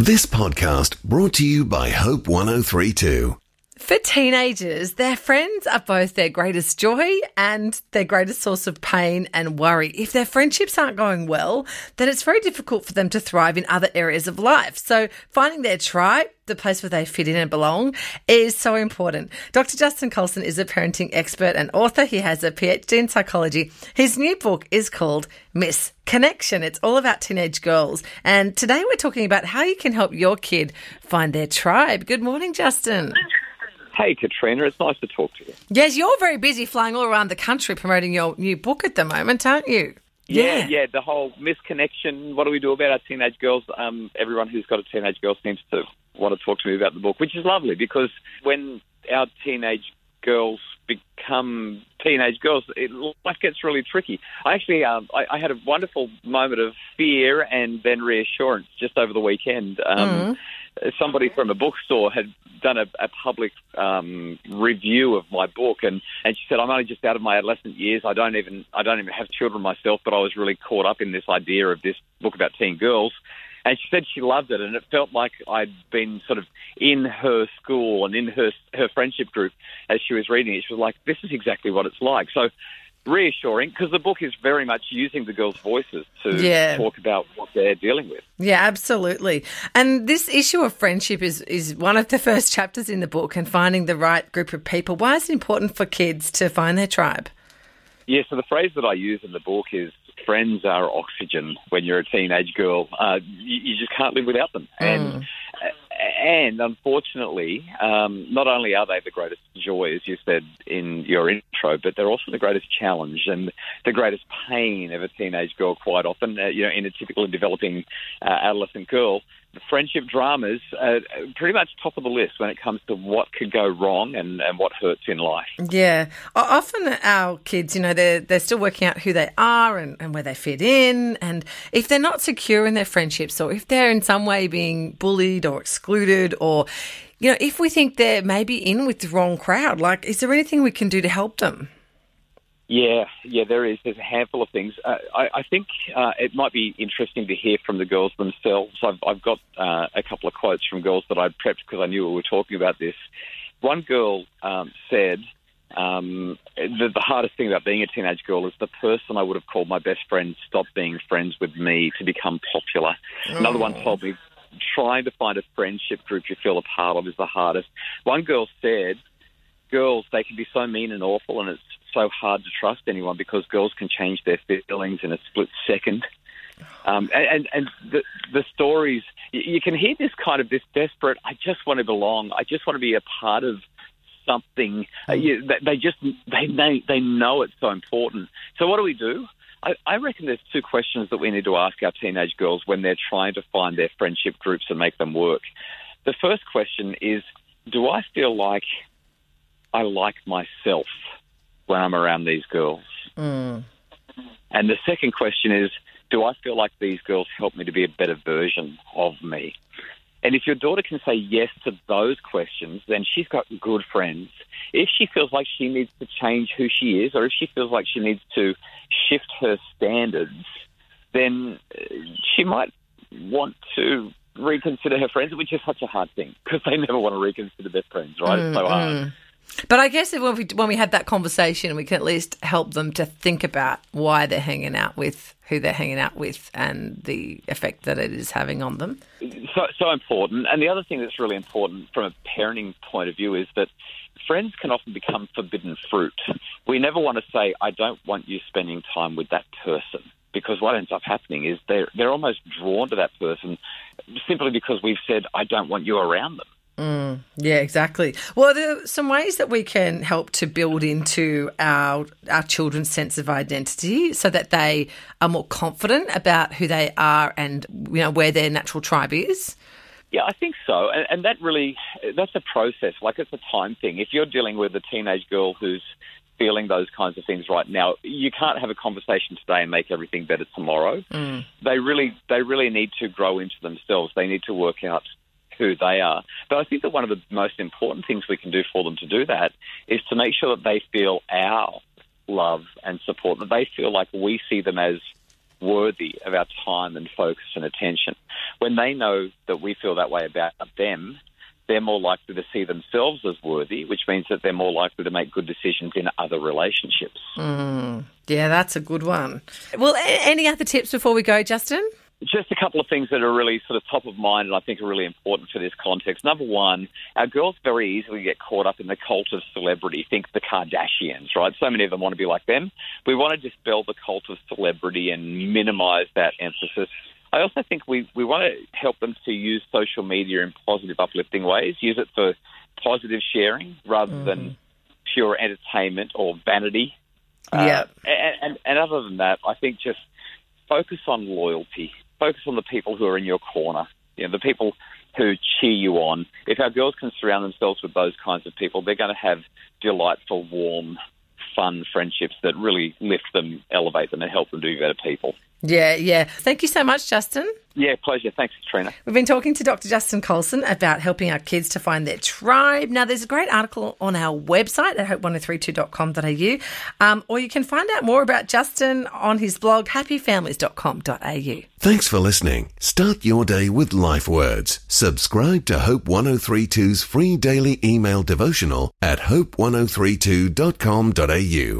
This podcast brought to you by Hope 1032. For teenagers, their friends are both their greatest joy and their greatest source of pain and worry. If their friendships aren't going well, then it's very difficult for them to thrive in other areas of life. So finding their tribe, the place where they fit in and belong, is so important. Dr. Justin Coulson is a parenting expert and author. He has a PhD in psychology. His new book is called Miss Connection. It's all about teenage girls. And today we're talking about how you can help your kid find their tribe. Good morning, Justin. Hey, Katrina, it's nice to talk to you. Yes, you're very busy flying all around the country promoting your new book at the moment, aren't you? Yeah, yeah, the whole misconnection. What do we do about our teenage girls? Um, everyone who's got a teenage girl seems to want to talk to me about the book, which is lovely because when our teenage girls become teenage girls, it, life gets really tricky. I actually, um, I, I had a wonderful moment of fear and then reassurance just over the weekend. Um, Mm. Somebody from a bookstore had done a, a public um, review of my book, and, and she said, "I'm only just out of my adolescent years. I don't even I don't even have children myself, but I was really caught up in this idea of this book about teen girls." And she said she loved it, and it felt like I'd been sort of in her school and in her her friendship group as she was reading it. She was like, "This is exactly what it's like." So reassuring because the book is very much using the girls' voices to Yeah. talk about what they're dealing with. Yeah, absolutely. And this issue of friendship is, is one of the first chapters in the book and finding the right group of people. Why is it important for kids to find their tribe? Yeah, so the phrase that I use in the book is friends are oxygen when you're a teenage girl. Uh, you, you just can't live without them. And and unfortunately, um, not only are they the greatest joy, as you said in your intro, but they're also the greatest challenge and the greatest pain of a teenage girl. Quite often, uh, you know, in a typical developing uh, adolescent girl, friendship dramas are pretty much top of the list when it comes to what could go wrong and, and what hurts in life. Yeah. Often our kids, you know, they're, they're still working out who they are and, and where they fit in. And if they're not secure in their friendships or if they're in some way being bullied or excluded or, you know, if we think they're maybe in with the wrong crowd, like, is there anything we can do to help them? Yeah, yeah, there is. There's a handful of things. Uh, I, I think uh, it might be interesting to hear from the girls themselves. I've, I've got uh, a couple of quotes from girls that I prepped because I knew we were talking about this. One girl um, said, um, the, the hardest thing about being a teenage girl is the person I would have called my best friend stopped being friends with me to become popular. Another one told me, trying to find a friendship group you feel a part of is the hardest. One girl said, girls, they can be so mean and awful, and it's so hard to trust anyone because girls can change their feelings in a split second. Um, and and, the, the stories, you, you can hear this kind of this desperate, I just want to belong, I just want to be a part of something. Uh, you, they, they just, they, they, they know it's so important. So what do we do? I, I reckon there's two questions that we need to ask our teenage girls when they're trying to find their friendship groups and make them work. The first question is, do I feel like I like myself when I'm around these girls? Mm. And the second question is, do I feel like these girls help me to be a better version of me? And if your daughter can say yes to those questions, then she's got good friends. If she feels like she needs to change who she is, or if she feels like she needs to shift her standards, then uh, she might want to reconsider her friends, which is such a hard thing because they never want to reconsider their friends, right? Mm, it's so hard. Mm. But I guess when we when we had that conversation, we can at least help them to think about why they're hanging out with who they're hanging out with and the effect that it is having on them. so, so important. And the other thing that's really important from a parenting point of view is that friends can often become forbidden fruit. We never want to say, I don't want you spending time with that person. Because what ends up happening is they're, they're almost drawn to that person simply because we've said, I don't want you around them. Mm, yeah, exactly. Well, there are some ways that we can help to build into our our children's sense of identity so that they are more confident about who they are and you know where their natural tribe is. Yeah, I think so, and, and that really that's a process. Like it's a time thing. If you're dealing with a teenage girl who's feeling those kinds of things right now, you can't have a conversation today and make everything better tomorrow. Mm. They really they really need to grow into themselves. They need to work out who they are. But I think that one of the most important things we can do for them to do that is to make sure that they feel our love and support, that they feel like we see them as worthy of our time and focus and attention. When they know that we feel that way about them, they're more likely to see themselves as worthy, which means that they're more likely to make good decisions in other relationships. Mm, yeah, that's a good one. Well, any other tips before we go, Justin? Just a couple of things that are really sort of top of mind and I think are really important for this context. Number one, our girls very easily get caught up in the cult of celebrity. Think the Kardashians, right? So many of them want to be like them. We want to dispel the cult of celebrity and minimize that emphasis. I also think we, we want to help them to use social media in positive, uplifting ways. Use it for positive sharing rather mm-hmm. than pure entertainment or vanity. Yeah. Uh, and, and, and other than that, I think just focus on loyalty focus on the people who are in your corner, you know, the people who cheer you on. If our girls can surround themselves with those kinds of people, they're going to have delightful, warm, fun friendships that really lift them, elevate them, and help them to be better people. Yeah, yeah. Thank you so much, Justin. Yeah, pleasure. Thanks, Trina. We've been talking to Dr. Justin Coulson about helping our kids to find their tribe. Now, there's a great article on our website at hope1032.com.au, um, or you can find out more about Justin on his blog, happyfamilies.com.au. Thanks for listening. Start your day with life words. Subscribe to Hope 1032's free daily email devotional at hope1032.com.au.